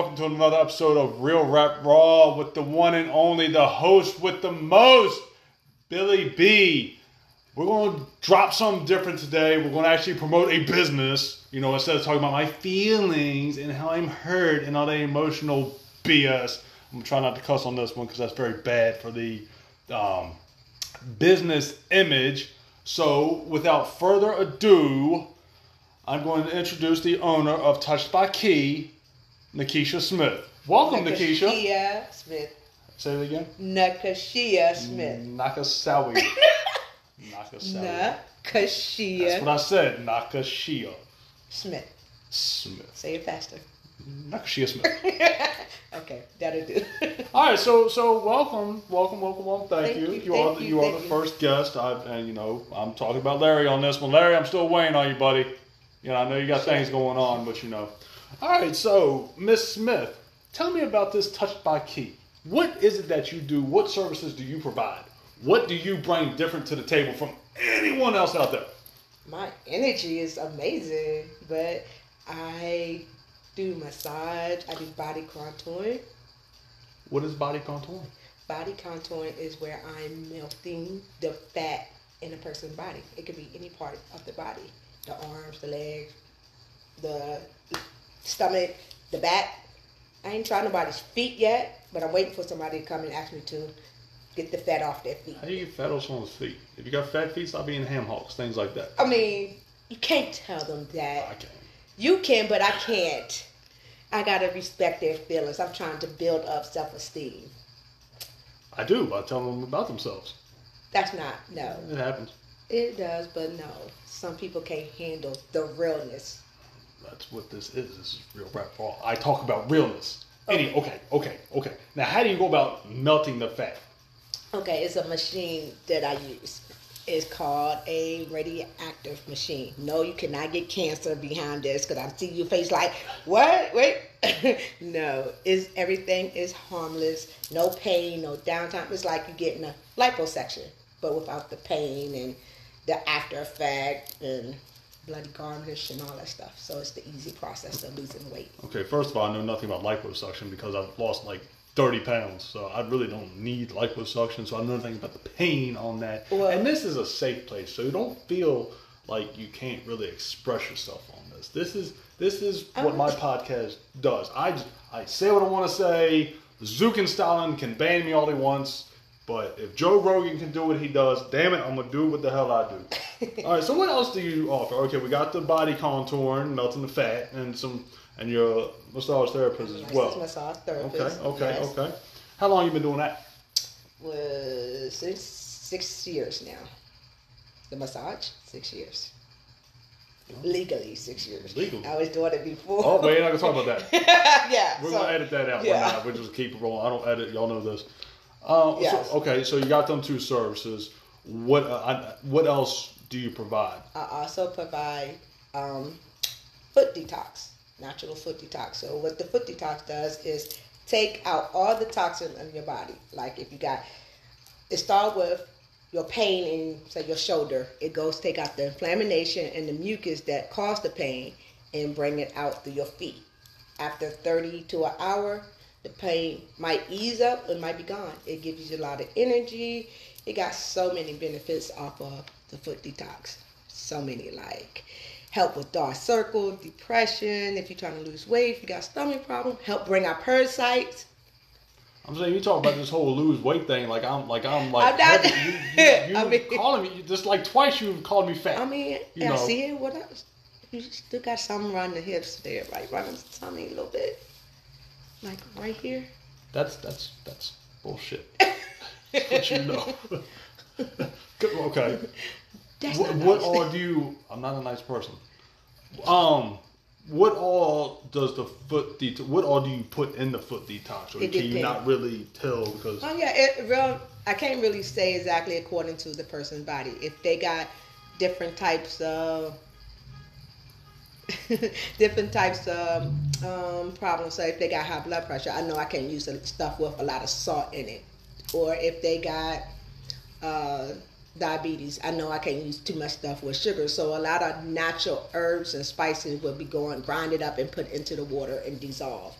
Welcome to another episode of Real Rap Raw with the one and only, the host with the most, Billy B. We're going to drop something different today. We're going to actually promote a business, you know, instead of talking about my feelings and how I'm hurt and all that emotional BS. I'm trying not to cuss on this one because that's very bad for the um, business image. So, without further ado, I'm going to introduce the owner of Touched by Kei, Nakisha Smith. Welcome, Nakisha. Nakishia Smith. Say it again. Nakishia Smith. Nakasawi. Nakasawi. Nakishia That's what I said. Nakishia Smith. Smith. Say it faster. Nakishia Smith. Okay, that'll do. All right, so so welcome, welcome, welcome, welcome. Thank, Thank you. you, You are the, you, you are the first guest. I and you know I'm talking about Larry on this one. Larry, I'm still waiting on you, buddy. You know I know you got things going on, but you know. All right, so Miss Smith, tell me about this Touched by Kei. What is it that you do? What services do you provide? What do you bring different to the table from anyone else out there? My energy is amazing, but I do massage, I do body contouring. What is body contouring? Body contouring is where I'm melting the fat in a person's body. It could be any part of the body the arms, the legs, the stomach, the back. I ain't tried nobody's feet yet, but I'm waiting for somebody to come and ask me to get the fat off their feet. How do you get fat off someone's feet? If you got fat feet, stop being ham hocks, things like that. I mean, you can't tell them that. I can't. You can, but I can't. I gotta respect their feelings. I'm trying to build up self esteem. I do. I tell them about themselves. That's not, no. It happens. It does, but no. Some people can't handle the realness. That's what this is. This is real rap raw. I talk about realness. Any okay, okay, okay. Now, how do you go about melting the fat? Okay, it's a machine that I use. It's called a radioactive machine. No, you cannot get cancer behind this because I see your face like, what? Wait. no, it's everything is harmless. No pain, no downtime. It's like you're getting a liposuction, but without the pain and the after effect and bloody garnish and all that stuff. So it's the easy process of losing weight. Okay, first of all, I know nothing about liposuction because I've lost like 30 pounds, so I really don't need liposuction. So I know nothing about the pain on that. Well- and this is a safe place, so you don't feel like you can't really express yourself on this. This is this is what my podcast does. I just, I say what I want to say. Zook and Stalin can ban me all he wants. But if Joe Rogan can do what he does, damn it, I'm gonna do what the hell I do. All right. So what else do you offer? Okay, we got the body contouring, melting the fat, and some, and your massage therapist as well. massage therapist. Okay. yes. Okay. How long you been doing that? was six, six years now. The massage, six years. Legally, six years. Legally? I was doing it before. Oh, we're not gonna talk about that. yeah. We're so- gonna edit that out. yeah. We're not. We'll just keep it rolling. I don't edit. Y'all know this. Uh, Yes. so, okay. So you got them two services. What uh, I, what else do you provide? I also provide um, foot detox, natural foot detox. So what the foot detox does is take out all the toxin in your body. Like if you got, it start with your pain in say your shoulder. It goes take out the inflammation and the mucus that caused the pain and bring it out through your feet. After 30 to an hour, the pain might ease up, it might be gone. It gives you a lot of energy. It got so many benefits off of the foot detox. So many like help with dark circle, depression, if you're trying to lose weight, if you got stomach problem, help bring out parasites. I'm saying you talk about this whole lose weight thing like I'm like I'm like I'm not- you, you, you I mean- calling me just like twice you've called me fat. I mean, You I know. see it. What else? You still got something around the hips there, right? Around the tummy a little bit. Like right here. That's that's that's bullshit. What you know. Okay. That's What, what all do you? I'm not a nice person. Um, what all does the foot detox? What all do you put in the foot detox, or It can you not really tell because? Oh yeah, it real. I can't really say exactly according to the person's body. If they got different types of different types of um, problems, so if they got high blood pressure, I know I can't use stuff with a lot of salt in it. Or if they got uh, diabetes. I know I can't use too much stuff with sugar, so a lot of natural herbs and spices will be going grinded up and put into the water and dissolve.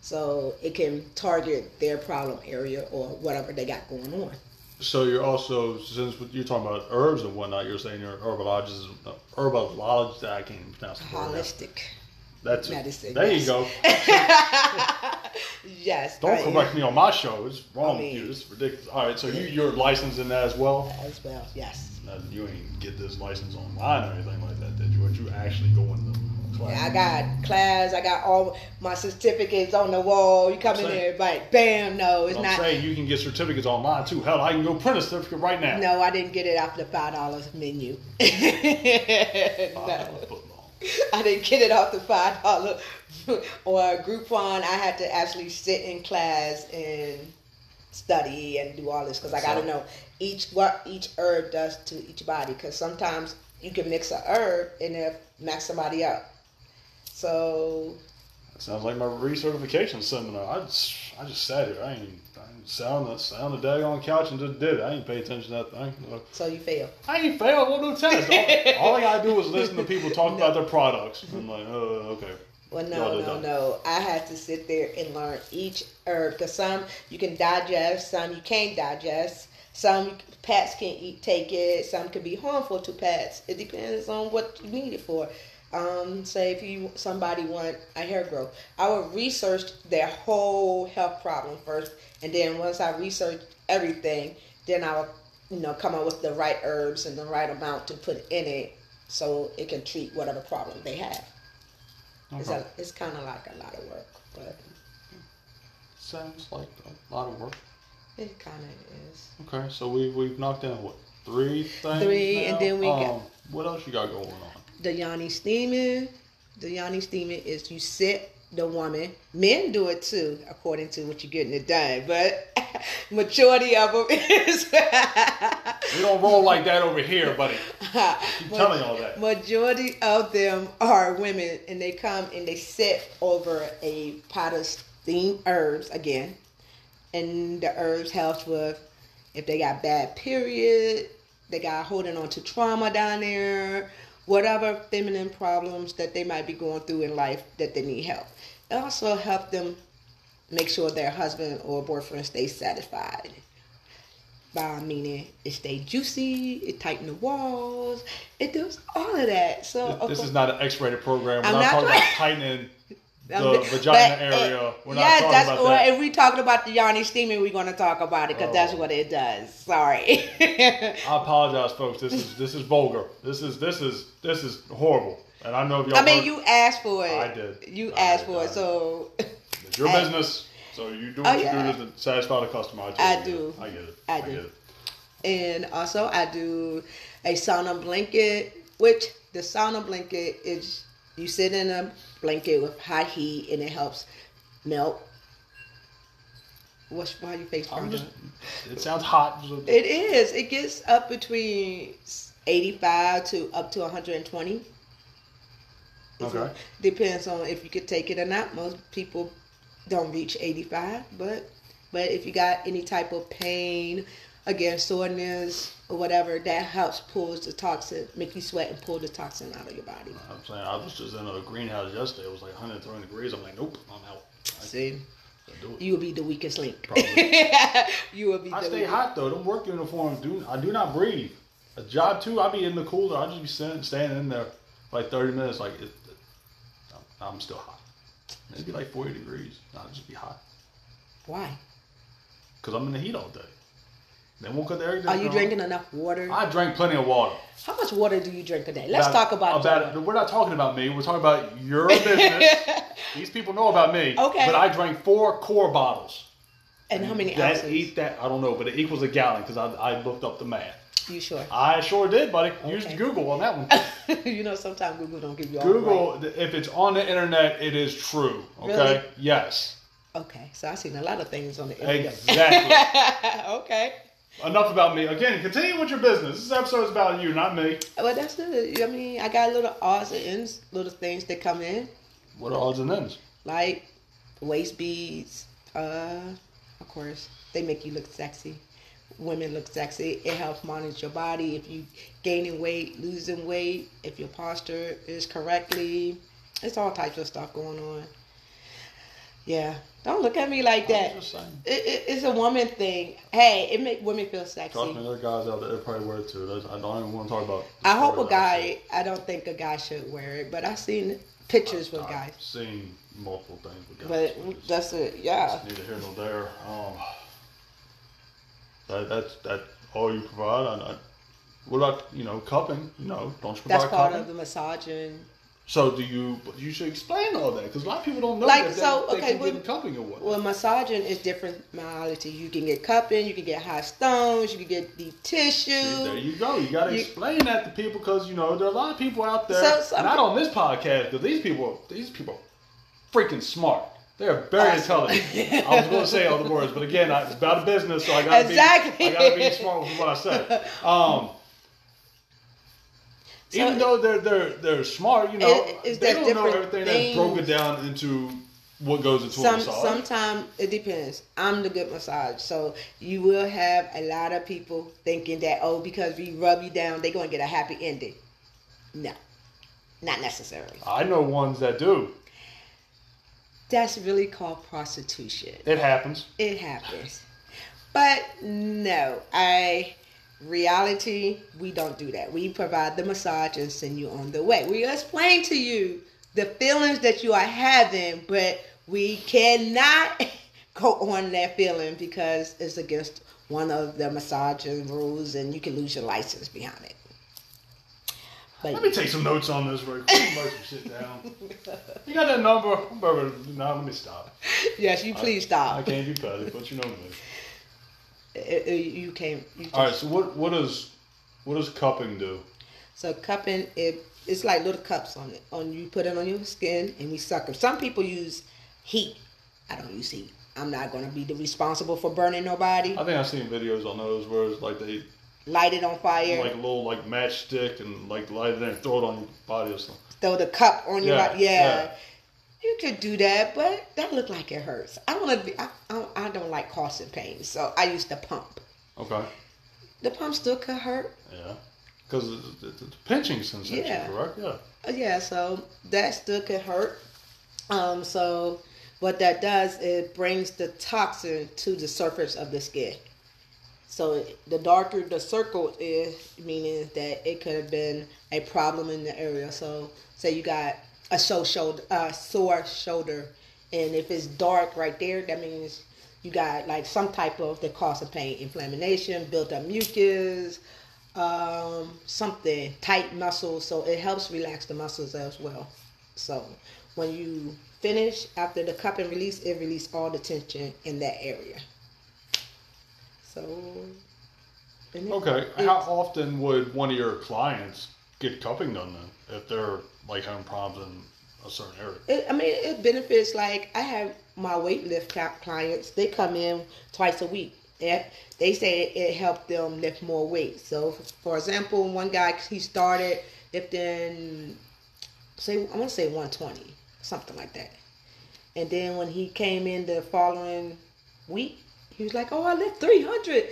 So it can target their problem area or whatever they got going on. So you're also since you're talking about herbs and whatnot, you're saying you're herbologist, herbologist. I can't even pronounce the word. Holistic. That's medicine, There yes. you go. yes. Don't correct me on my show. It's wrong I with you. is ridiculous. All right, so you you're licensed in that as well. As well, yes. Now, you ain't get this license online or anything like that, did you? Would you actually go in the class? I got class. I got all my certificates on the wall. You come in there, like, bam, no, it's I'm not. saying you can get certificates online too. Hell, I can go print a certificate right now. No, I didn't get it off the five dollars menu. Five no. I didn't get it off the five dollar or Groupon. I had to actually sit in class and study and do all this because I got to know each what each herb does to each body. Because sometimes you can mix a herb and it max somebody up. So That sounds like my recertification seminar. I just, I just sat here. I ain't, I ain't sat on the, sat on the day on the couch and just did it. I ain't pay attention to that thing. No. so you fail. I ain't failed. What no test? All, all I gotta do is listen to people talk about their products. I'm like, oh, okay. Well, no, no, no. I had to sit there and learn each herb because some you can digest, some you can't digest. Some pets can eat, take it. Some can be harmful to pets. It depends on what you need it for. Um, say if you somebody want a hair growth, I would research their whole health problem first, and then once I research everything, then I would you know come up with the right herbs and the right amount to put in it so it can treat whatever problem they have. It's, Okay. a, it's kind of like a lot of work, but Sounds like a lot of work. it kind of is. Okay, so we we've knocked down what three things. Three, now? and then we got- Um, what else you got going on? The yoni steaming, the yoni steaming is you sit the woman. Men do it too, according to what you're getting it done, but majority of them is. We don't roll like that over here, buddy. Keep telling y'all that. Majority of them are women, and they come and they sit over a pot of steamed herbs again, and the herbs helps with if they got bad period, they got holding on to trauma down there, whatever feminine problems that they might be going through in life that they need help. It also help them make sure their husband or boyfriend stays satisfied by meaning it stay juicy, it tighten the walls, it does all of that. So This course- is not an X-rated program. We're I'm not, not talking about tightening the vagina but, area. uh, We're not yes, talking that's about or that. if we talking about the yoni steaming, we're gonna talk about it because that's Oh. what it does. Sorry. I apologize, folks. This is this is vulgar. This is this is this is horrible. And I know if y'all. I mean, heard- you asked for it. I did. You I asked did, for I it, did. so It's your I- business, so you do Oh, what yeah. you do to satisfy the customer. I, do. I get it. I I, do. get it. and also I do a sauna blanket, which the sauna blanket is you sit in a blanket with high heat and it helps melt. What's why you face I'm just. It sounds hot. It is. It gets up between 85 to up to 120. Okay. it- depends on if you could take it or not. Most people don't reach 85, but but if you got any type of pain, again soreness or whatever, that helps pull the toxin, make you sweat and pull the toxin out of your body. I'm saying I was just in a greenhouse yesterday. It was like 130 degrees. I'm like, nope, I'm out. I See, you will be the weakest link. Probably. you will be. I stay weakest- hot though. Them work uniforms do. I do not breathe. A job too. I be in the cooler. I just be sitting, standing in there for like 30 minutes. Like it, I'm, I'm still hot. It'd be like 40 degrees. I'll just be hot Why? because I'm in the heat all day. They won't cut the air Are you drinking enough water? I drank plenty of water. How much water do you drink a day? Let's talk about, about. We're not talking about me. We're talking about your business. These people know about me. Okay. But I drank four core bottles. and how many that ounces? eat that? I don't know, but it equals a gallon because I, I looked up the math. You sure? I sure did, buddy. Used Okay. Google on that one. you know, sometimes Google don't give you all the Google, if it's on the internet, it is true. Okay. Really? Yes. Okay, so I've seen a lot of things on the internet. Exactly. okay. Enough about me. Again, continue with your business. This episode is about you, not me. Well, that's good. I mean, I got little odds and ends, little things that come in, What are odds and ends? like waist beads. Uh, of course, they make you look sexy. women look sexy. It helps monitor your body if you gaining weight, losing weight, if your posture is correctly. It's all types of stuff going on. Yeah, don't look at me like that. I'm just saying. It, it, it's a woman thing. Hey, it make women feel sexy. Me, there are guys out there that probably wear it too. I don't even want to talk about. I hope a guy. I don't think a guy should wear it, but I've seen pictures with I've guys. seen multiple things with guys. But that's it. Yeah. neither here nor there. Um, that that's that all you provide. I, I, what about you know cupping? You know, don't you provide That's part cupping? of the massaging. So do you? You should explain all that because a lot of people don't know Like, that they, so, they okay, can well- cupping or what. Well, massaging is different modality. You can get cupping, you can get hot stones, you can get deep tissue. See, there you go. You got to explain that to people because you know there are a lot of people out there. So- some- not on this podcast because these people, these people, are freaking smart. They are very intelligent. I was going to say all the words, but again, I, it's about a business, so I got to Exactly. be, I got to be smart with what I say. Um, So- even though they're they're they're smart, you know, It- it's they don't know everything that's broken down into what goes into a Some massage. sometimes it depends. I'm the good massage, so you will have a lot of people thinking that oh, because we rub you down, they're gonna get a happy ending. No, not necessarily. I know ones that do. That's really called prostitution. It happens. It happens. But no, I reality, we don't do that. We provide the massage and send you on the way. We explain to you the feelings that you are having, but we cannot go on that feeling because it's against one of the massaging rules and you can lose your license behind it. But Let me take some notes on this real quick. Let me sit down. You got that number? I'm better. No, let me stop. yes, you please I stop. I can't be petty, but you know me. Uh, uh, You can't. You All right. So what what does what does cupping do? So cupping it it's like little cups on it. On you put it on your skin and we suck them. Some people use heat. I don't use heat. I'm not gonna be the responsible for burning nobody. I think I've seen videos on those where it's like they Light it on fire. like a little like matchstick and like light it and throw it on your body or something. throw the cup on your Yeah, body. Yeah. yeah. You could do that, but that look like it hurts. I don't want to be. I, I, I don't like causing pain, so I use the pump. Okay. The pump still could hurt. Yeah. Because it's, it's a pinching sensation, Yeah. correct? Yeah. Uh, Yeah, so that still could hurt. Um, so what that does, it brings the toxin to the surface of the skin. So the darker the circle is, meaning that it could have been a problem in the area. So say you got a sore shoulder, uh, sore shoulder, and if it's dark right there, that means you got like some type of the cause of pain, inflammation, built up mucus, um, something tight muscles. So it helps relax the muscles as well. So when you finish after the cup and release, it release all the tension in that area. So Okay. How often would one of your clients get cupping done then if they're like having problems in a certain area? It, I mean, it benefits. Like I have my weight lift clients. They come in twice a week. They, they say it helped them lift more weight. So, for example, one guy he started lifting, say I want to say 120, something like that. And then when he came in the following week, he was like, "Oh, I lift 300,"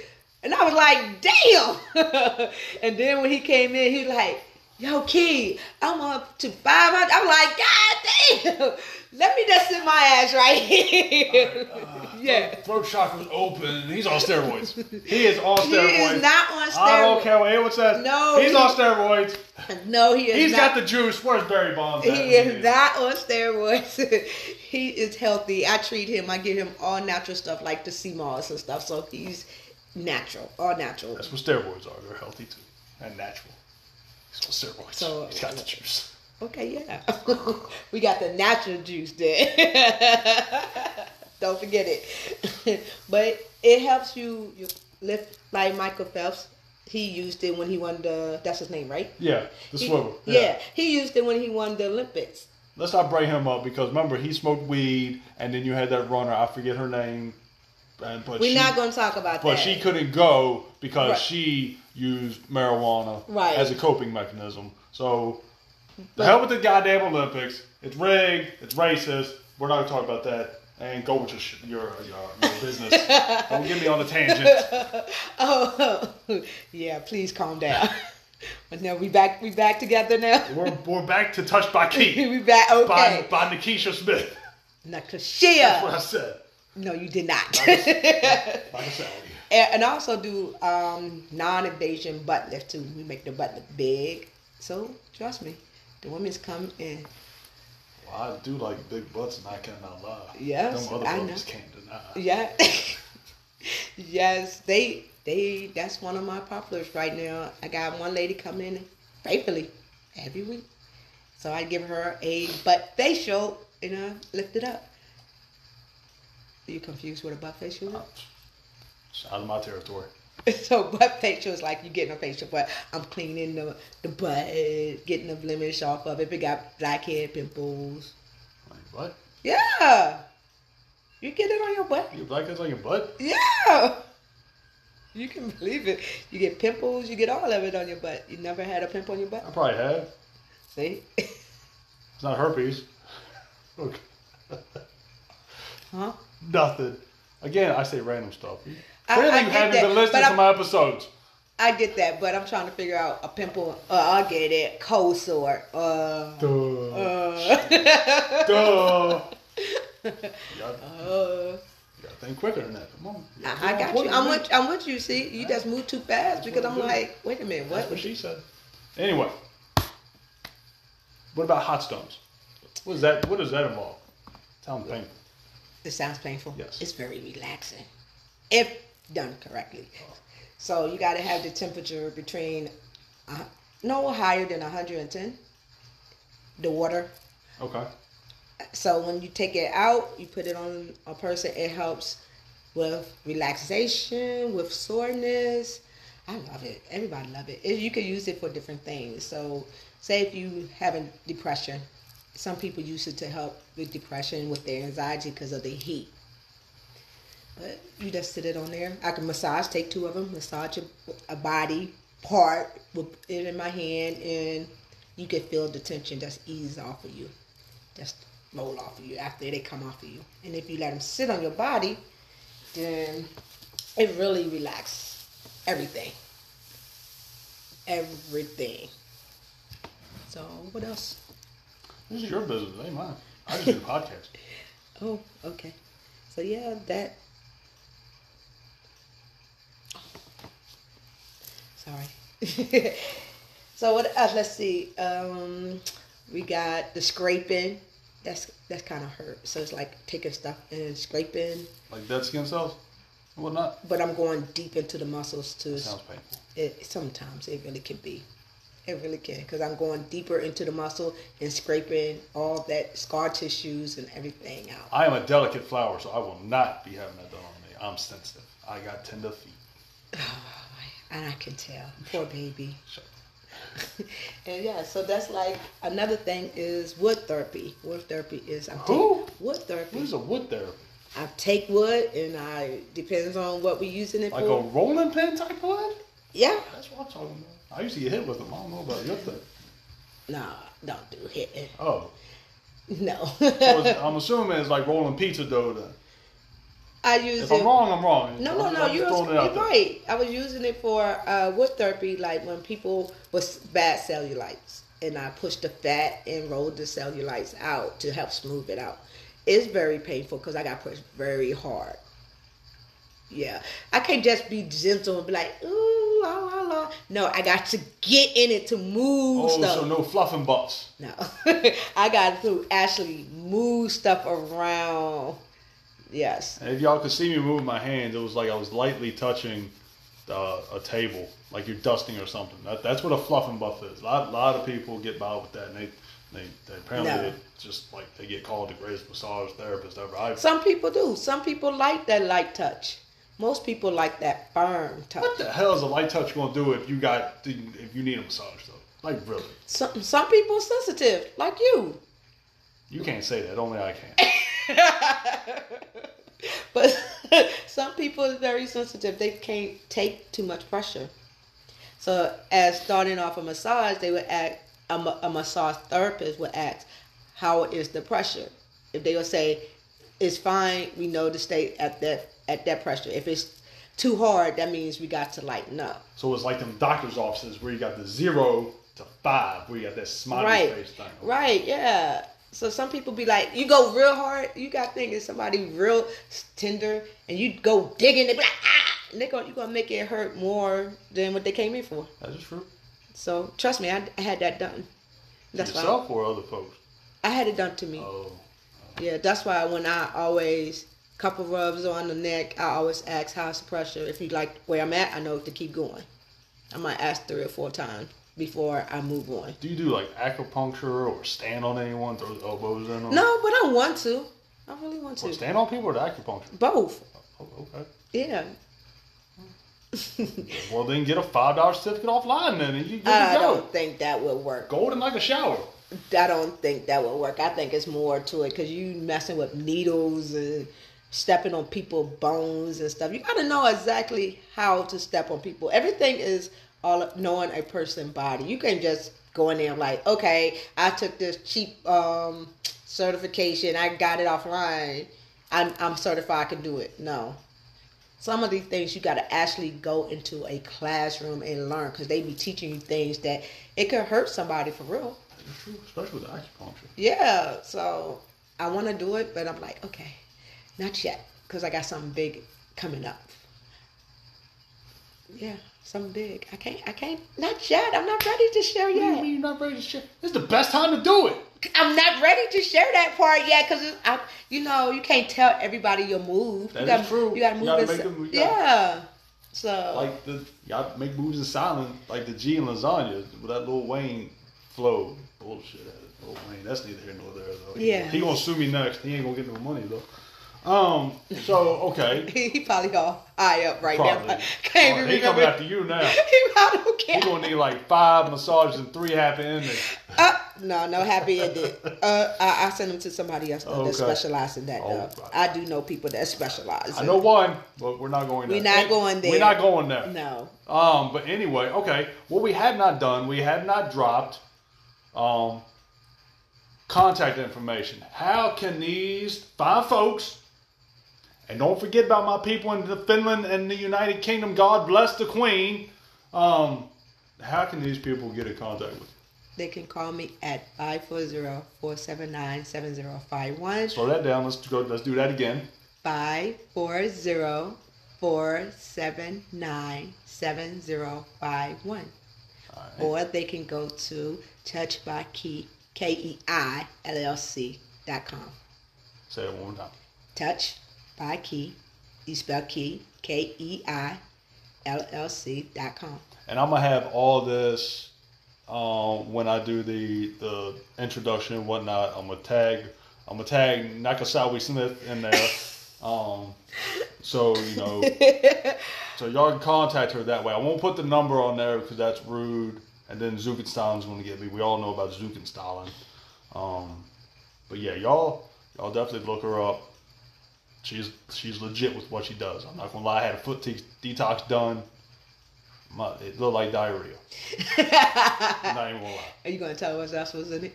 and I was like, "Damn!" and then when he came in, he was like, "Yo, Kei, I'm up to 500." I'm like, "God damn! Let me just sit my ass right here." Uh, yeah. Throat chakra's open. He's on steroids. He is on steroids. He is not on steroids. I don't care what anyone says. No, He's he- on steroids. No, he is He's not. got the juice. Where's Barry Bonds? He is not on steroids. he is healthy. I treat him. I give him all natural stuff like the sea moss and stuff. So he's natural, all natural. That's what steroids are. They're healthy too and natural. He's on steroids. So- He's got the juice. Okay, yeah. we got the natural juice there. Don't forget it. but it helps you, you lift like Michael Phelps. He used it when he won the. That's his name, right? Yeah, the He- swivel. yeah, he used it when he won the Olympics. Let's not bring him up because remember he smoked weed and then you had that runner. I forget her name. And, but We're she, not going to talk about But that. But she couldn't go because Right. she used marijuana Right. as a coping mechanism. So the hell with the goddamn Olympics. It's rigged. It's racist. We're not going to talk about that. and go with your your, uh, your, your business. Don't get me on the tangent. Oh, yeah. Please calm down. But now we back. We back together now. We're, we're back to Touched by Kei we back. by, Okay. by Nikisha Smith. That's what I said. No, you did not. I and, also do um, non-invasion butt lift too. We make the butt look big. So trust me, the women's come in. Well, I do like big butts, and I cannot lie. Yes, Them other I know. can't deny. Yeah. yes, they they that's one of my populars right now. I got one lady come in faithfully every week. So I give her a butt facial and uh, lift it up. Are you confused with a butt facial is? Uh, it's out of my territory. So butt facial is like you getting a facial, but I'm cleaning the the butt, getting the blemish off of it. If it got blackhead pimples, Like, what? yeah, you get it on your butt. You black guys on your butt? Yeah, you can believe it. You get pimples, you get all of it on your butt. You never had a pimple on your butt? I probably have. See? It's not herpes. Okay. huh? Nothing. Again, I say random stuff. I- Clearly, I you get haven't that, been listening but to I'm- my episodes. I get that, but I'm trying to figure out a pimple. Uh, I get it. Cold sore. Uh, Duh. uh, Duh. You gotta, uh. you gotta think quicker than that. Come on. I, I got you. I'm with, I'm with you. See, you just move too fast That's because I'm I do. like, wait a minute, That's what? what she said. Anyway, what about hot stones? What is that? What does that involve? Tell painful. It sounds painful. Yes. It's very relaxing if done correctly. So you got to have the temperature between uh, no higher than 110. The water. Okay. So when you take it out, you put it on a person. It helps with relaxation, with soreness. I love it. Everybody love it. You can use it for different things. So, say if you having depression, some people use it to help with depression, with their anxiety because of the heat. But you just sit it on there. I can massage, take two of them, massage a, body part with it in my hand, and you can feel the tension just ease off of you, just roll off of you after they come off of you. And if you let them sit on your body, then it really relaxes everything. Everything. So what else? This is your business, ain't mine. I just do the podcast. Oh, okay. So yeah, that. Sorry. so what else? Let's see. Um, we got the scraping. That's that's kind of hurt. So it's like taking stuff and scraping, Like dead skin cells and whatnot. but I'm going deep into the muscles to. Sounds painful. It sometimes it really can be. It really can because I'm going deeper into the muscle and scraping all that scar tissues and everything out. I am a delicate flower, so I will not be having that done on me. I'm sensitive. I got tender feet. Oh, And I can tell. Poor baby. And yeah, so that's like another thing is wood therapy. Wood therapy is I'm Who? wood therapy. What is a wood therapy? I take wood and I depends on what we're using it for. Like a rolling pin type of wood? yeah. That's what I'm talking about. I used to get hit with them. I don't know about your thing. Nah, don't do hitting. Oh. No. So I'm assuming it's like rolling pizza dough then. I use If it. I'm wrong, I'm wrong. No, I'm no, no. I'm You're, out you're there. right. I was using it for uh, wood therapy, like when people was bad cellulites, and I pushed the fat and rolled the cellulites out to help smooth it out. It's very painful because I got pushed very hard. Yeah, I can't just be gentle and be like, ooh, la No, I got to get in it to move Oh, stuff. so no fluff and buffs. No, I got to actually move stuff around. Yes. And if y'all could see me moving my hands, it was like I was lightly touching uh, a table, like you're dusting or something. That, that's what a fluff and buff is. A lot, lot of people get by with that, and they, they, they apparently No. they just like they get called the greatest massage therapist ever. I, Some people do. Some people like that light touch. Most people like that firm touch. what the hell is a light touch going to do if you got if you need a massage though? Like really, Some some people sensitive, like you. you can't say that. Only I can. But some people are very sensitive. They can't take too much pressure. So as starting off a massage, they would ask a, a massage therapist would ask, "How is the pressure?" If they would say it's fine. We know to stay at that at that pressure. If it's too hard, that means we got to lighten up. So it's like them doctor's offices where you got the zero to five, where you got that smiley Right. face thing. Right, yeah. So some people be like, you go real hard, you got thinking somebody real tender, and you go digging, they be like, ah, and they go, you gonna make it hurt more than what they came in for. That is true. So trust me, I, I had that done. That's why Yourself or other folks? I had it done to me. Oh, Yeah, that's why when I always couple rubs on the neck, I always ask how's the pressure. If you like where I'm at, I know to keep going. I might ask three or four times before I move on. do you do like acupuncture or stand on anyone, throw the elbows in them? No, but I want to. I really want to. stand on people or the acupuncture? Both. Oh, okay. Yeah. Well, then get a five dollar certificate offline, then and you good I to go. don't think that would work. Golden like a shower. I don't think that would work. I think it's more to it because you messing with needles and stepping on people's bones and stuff. You got to know exactly how to step on people. Everything is all knowing a person's body. You can just go in there like, okay, I took this cheap um, certification. I got it offline. I'm, I'm certified. I can do it. No. Some of these things you got to actually go into a classroom and learn because they be teaching you things that it could hurt somebody for real. Especially with acupuncture. Yeah, so I want to do it, but I'm like, okay, not yet, because I got something big coming up. Yeah, something big. I can't, I can't, not yet. I'm not ready to share What do you mean you're not ready to share? This is the best time to do it. I'm not ready to share that part yet, because I, you know, you can't tell everybody your move. That you gotta, true. You got to You move. gotta them- you gotta- yeah. So Like the y'all make moves in silence, like the G and lasagna with that Lil Wayne flow. Bullshit. Lil Wayne, that's neither here nor there though. Yeah. He gonna sue me next. He ain't gonna get no money though. Um. So okay. he probably all eye up right Probably. now. Can't even he coming after you now. he I don't He care. gonna need like five massages and three happy endings. Uh, no, no happy ending. Uh, I, I send them to somebody else Okay. that specializes in that. Oh, though. I do know people that specialize. I know it. one, but we're not going there. We're not going there. We're not going there. No. Um, but anyway, okay. What we had not done, we had not dropped um, contact information. How can these fine folks, and don't forget about my people in the Finland and the United Kingdom, God bless the Queen, um, how can these people get in contact with you? They can call me at 540-479-7051. Slow that down. Let's go. Let's do that again. 540-479-7051. All right. Or they can go to Touch by Kei, K-E-I, L-L-C dot com. Say it one more time. Touch by Kei, you spell Kei, K-E-I, L-L-C dot com. And I'm gonna have all this um, when I do the the introduction and whatnot. I'm gonna tag I'm gonna tag Nakasawi Smith in there. Um, so you know, so y'all can contact her that way. I won't put the number on there because that's rude. And then Zukenstalin's gonna get me. We all know about Zukenstallin. Um, but yeah, y'all y'all definitely look her up. She's she's legit with what she does. I'm not gonna lie. I had a foot te- detox done. My, it looked like diarrhea. I'm not even gonna lie. Are you gonna tell us else was in it?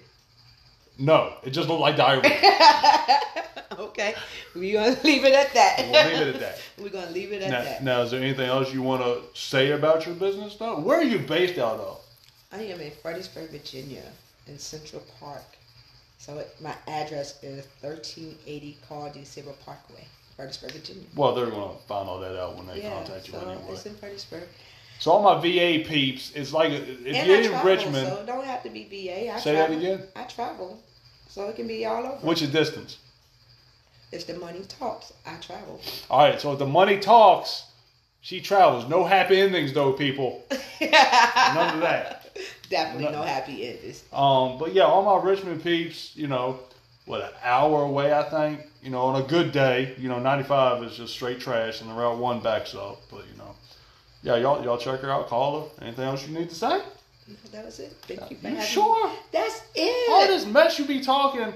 No, it just looked like diarrhea. okay, we're gonna leave it at that. We'll leave it at that. We're gonna leave it at Now, that. now, is there anything else you want to say about your business? though? Where are you based out of? I am in Fredericksburg, Virginia, in Central Park. So it, my address is 1380 Carl D. Silver Parkway, Fredericksburg, Virginia. Well, they're gonna find all that out when they yeah, contact you so anyway. it's in Fredericksburg. So all my VA peeps, it's like uh, if and you're in Richmond. so it don't have to be VA. I Say that travel. again? I travel, so it can be all over. What's your distance? If the money talks. I travel. All right, so if the money talks, she travels. No happy endings though, people. None of that. Definitely No- no happy endings. Um, but yeah, all my Richmond peeps, you know, what an hour away, I think. You know, on a good day, you know, 95 is just straight trash, and the Route One backs up. But you know, yeah, y'all y'all check her out, call her. Anything else you need to say? That was it. Thank you You sure? me. That's it. All this mess you be talking.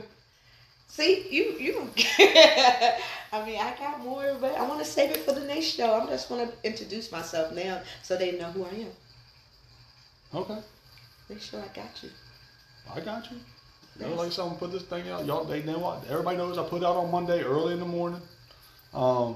See, you you. I mean, I got more, but I want to save it for the next show. I'm just going to introduce myself now, so they know who I am. Okay, Make sure I got you. I got you. You know, like something put this thing out. Y'all, they know what? Everybody knows I put out on Monday early in the morning. Um,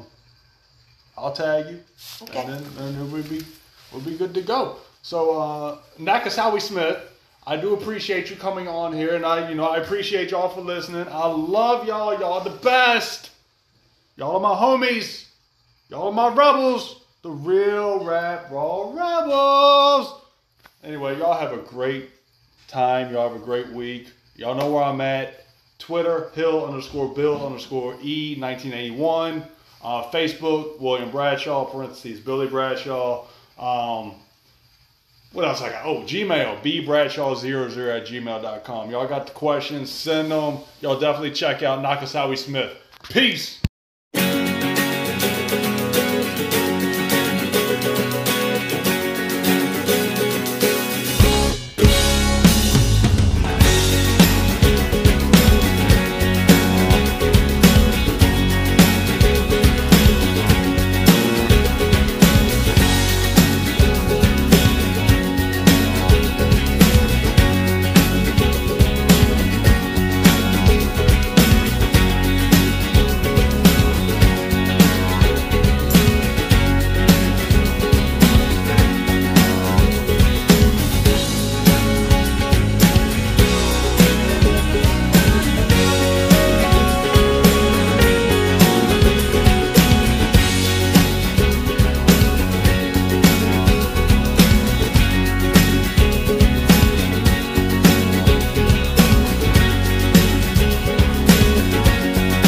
I'll tag you, Okay. and then and we'll be we'll be good to go. So uh, Nakasawi Smith, I do appreciate you coming on here, and I you know I appreciate y'all for listening. I love y'all. Y'all the best. Y'all are my homies. Y'all are my rebels. The real rap raw rebels. Anyway, y'all have a great time. Y'all have a great week. Y'all know where I'm at. Twitter, Hill underscore Bill underscore E 1981. Uh, Facebook, William Bradshaw, parentheses, Billy Bradshaw. Um, what else I got? Oh, Gmail, bbradshaw00 at gmail.com. Y'all got the questions, send them. Y'all definitely check out Nakasawi Smith. Peace.